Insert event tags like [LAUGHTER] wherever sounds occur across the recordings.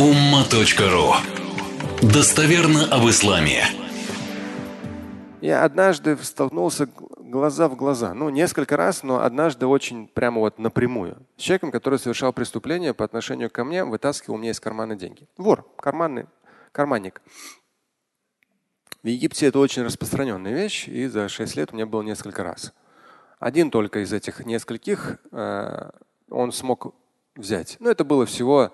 umma.ru Достоверно об исламе. Я однажды столкнулся глаза в глаза. Ну, несколько раз, но однажды очень прямо вот напрямую. С человеком, который совершал преступление по отношению ко мне, вытаскивал меня из кармана деньги. Вор, карманный, карманник. В Египте это очень распространенная вещь, и за 6 лет у меня было несколько раз. Один только из этих нескольких э, он смог взять. Но это было всего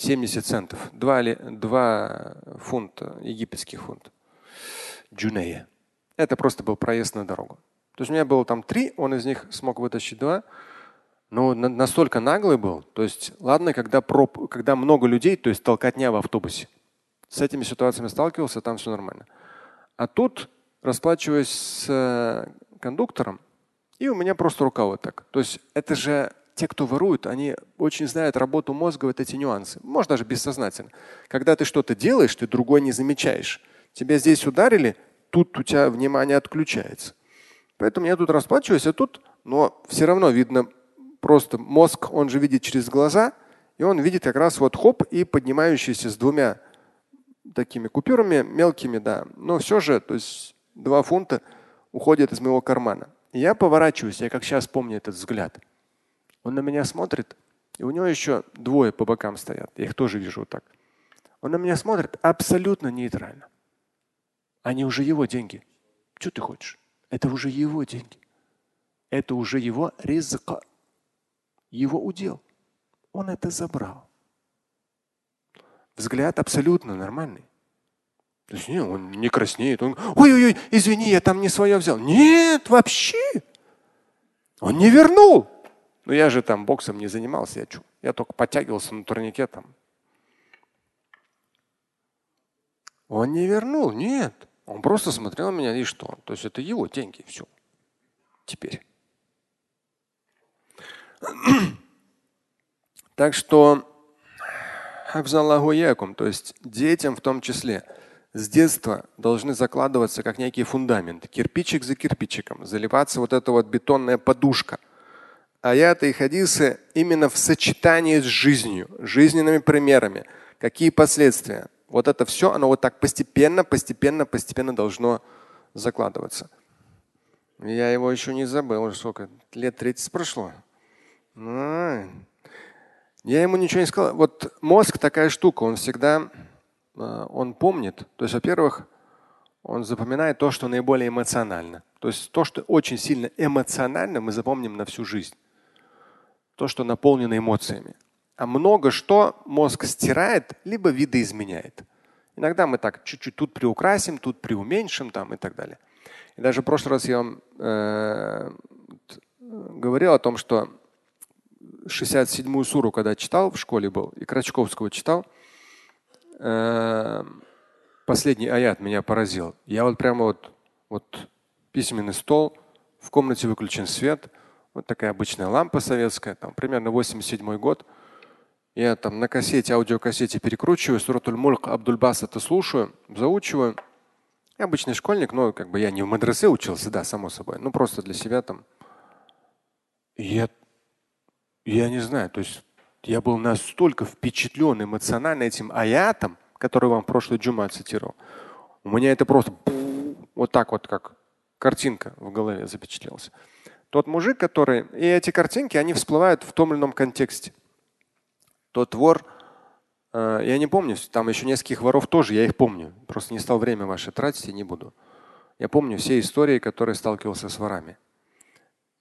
70 центов. Два, два фунта, египетских фунт. Джунея. Это просто был проезд на дорогу. То есть у меня было там три, он из них смог вытащить два. Но настолько наглый был. То есть, ладно, когда, проб, когда много людей, то есть толкотня в автобусе. С этими ситуациями сталкивался, там все нормально. А тут расплачиваюсь с э, кондуктором, и у меня просто рука вот так. То есть это же те, кто воруют, они очень знают работу мозга, вот эти нюансы. Может, даже бессознательно. Когда ты что-то делаешь, ты другой не замечаешь. Тебя здесь ударили, тут у тебя внимание отключается. Поэтому я тут расплачиваюсь, а тут, но все равно видно просто мозг, он же видит через глаза, и он видит как раз вот хоп и поднимающийся с двумя такими купюрами мелкими, да. Но все же, то есть два фунта уходят из моего кармана. И я поворачиваюсь, я как сейчас помню этот взгляд. Он на меня смотрит, и у него еще двое по бокам стоят. Я их тоже вижу вот так. Он на меня смотрит абсолютно нейтрально. Они уже его деньги. Что ты хочешь? Это уже его деньги. Это уже его ризка. Его удел. Он это забрал взгляд абсолютно нормальный. То есть нет, он не краснеет. Он, ой-ой-ой, извини, я там не свое взял. Нет, вообще. Он не вернул. Но я же там боксом не занимался. Я, чу, я только подтягивался на турнике там. Он не вернул, нет. Он просто смотрел на меня и что? То есть это его деньги, все. Теперь. [CLEARS THROAT] Так что то есть детям в том числе с детства должны закладываться как некий фундамент, кирпичик за кирпичиком, заливаться вот эта вот бетонная подушка. Аяты и хадисы именно в сочетании с жизнью, жизненными примерами. Какие последствия? Вот это все, оно вот так постепенно, постепенно, постепенно должно закладываться. Я его еще не забыл, уже сколько лет 30 прошло. А, я ему ничего не сказал. Вот мозг такая штука, он всегда, э, он помнит. То есть, во-первых, он запоминает то, что наиболее эмоционально. То есть то, что очень сильно эмоционально, мы запомним на всю жизнь. То, что наполнено эмоциями. А много что мозг стирает, либо видоизменяет. Иногда мы так чуть-чуть тут приукрасим, тут приуменьшим там, и так далее. И даже в прошлый раз я вам э, говорил о том, что 67-ю суру, когда читал в школе был, и Крачковского читал, э, последний аят меня поразил. Я вот прямо вот, вот письменный стол, в комнате выключен свет, вот такая обычная лампа советская, там примерно 87 год. Я там на кассете, аудиокассете перекручиваю, суратуль мульк Абдульбас это слушаю, заучиваю. Я обычный школьник, но как бы я не в мадресе учился, да, само собой, ну просто для себя там. Я я не знаю, то есть я был настолько впечатлен эмоционально этим аятом, который вам в прошлый джума цитировал. У меня это просто вот так вот, как картинка в голове запечатлелась. Тот мужик, который… И эти картинки, они всплывают в том или ином контексте. Тот вор, э, я не помню, там еще нескольких воров тоже, я их помню. Просто не стал время ваше тратить и не буду. Я помню все истории, которые сталкивался с ворами.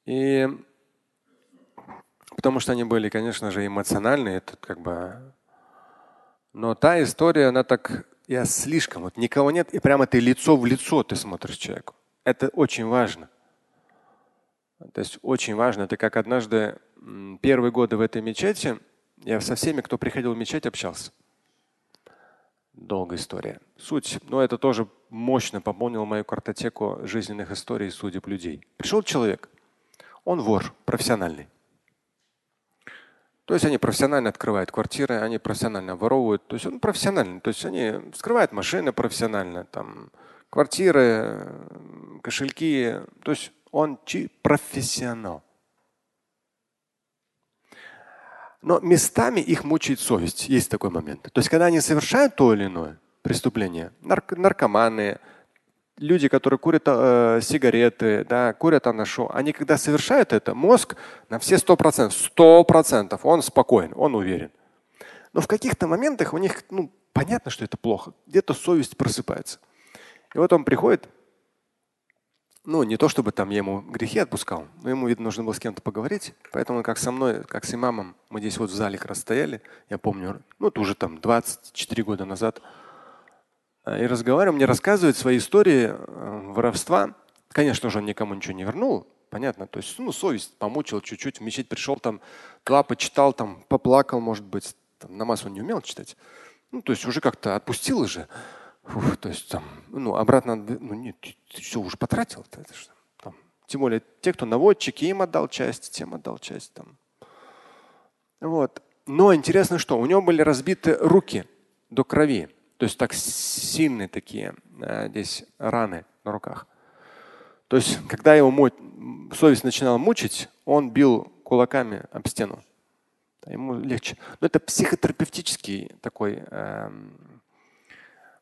И потому что они были, конечно же, эмоциональные. Это как бы... Но та история, она так, я слишком, вот никого нет, и прямо ты лицо в лицо ты смотришь человеку. Это очень важно. То есть очень важно. Это как однажды первые годы в этой мечети, я со всеми, кто приходил в мечеть, общался. Долгая история. Суть, но это тоже мощно пополнило мою картотеку жизненных историй и судеб людей. Пришел человек, он вор, профессиональный. То есть они профессионально открывают квартиры, они профессионально воровывают. То есть он профессиональный. То есть они вскрывают машины профессионально, там, квартиры, кошельки. То есть он профессионал. Но местами их мучает совесть. Есть такой момент. То есть, когда они совершают то или иное преступление, нарк наркоманы, люди, которые курят э, сигареты, да, курят анашу, они когда совершают это, мозг на все сто процентов, сто процентов, он спокоен, он уверен. Но в каких-то моментах у них, ну, понятно, что это плохо. Где-то совесть просыпается. И вот он приходит, ну, не то чтобы там я ему грехи отпускал, но ему, видно, нужно было с кем-то поговорить. Поэтому как со мной, как с имамом, мы здесь вот в зале как раз стояли, я помню, ну, это уже там 24 года назад. И разговариваем, мне рассказывает свои истории э, воровства. Конечно же, он никому ничего не вернул, понятно. То есть, ну, совесть помучил чуть-чуть, в мечеть пришел, там, два почитал, там, поплакал, может быть. Там, намаз он не умел читать. Ну, то есть уже как-то отпустил уже. Фух, то есть там, ну, обратно, ну нет, ты, все уже потратил. -то, это что, там. Тем более те, кто наводчики, им отдал часть, тем отдал часть. Там. Вот. Но интересно, что у него были разбиты руки до крови. То есть так сильные такие а, здесь раны на руках. То есть, когда его совесть начинала мучить, он бил кулаками об стену. Ему легче. Но это психотерапевтический такой эм,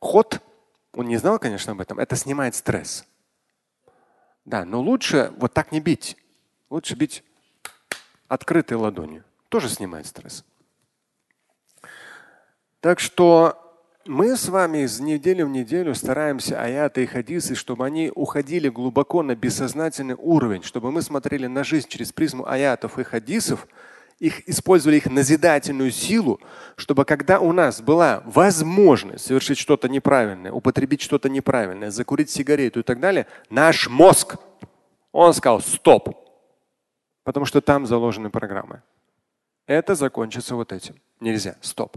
Ход, он не знал, конечно, об этом, это снимает стресс. Да, но лучше вот так не бить. Лучше бить открытой ладонью. Тоже снимает стресс. Так что мы с вами из недели в неделю стараемся аяты и хадисы, чтобы они уходили глубоко на бессознательный уровень, чтобы мы смотрели на жизнь через призму аятов и хадисов, их использовали их назидательную силу, чтобы когда у нас была возможность совершить что-то неправильное, употребить что-то неправильное, закурить сигарету и так далее, наш мозг, он сказал стоп, потому что там заложены программы. Это закончится вот этим. Нельзя. Стоп.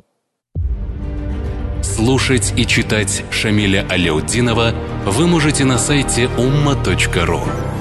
Слушать и читать Шамиля Аляутдинова вы можете на сайте umma.ru.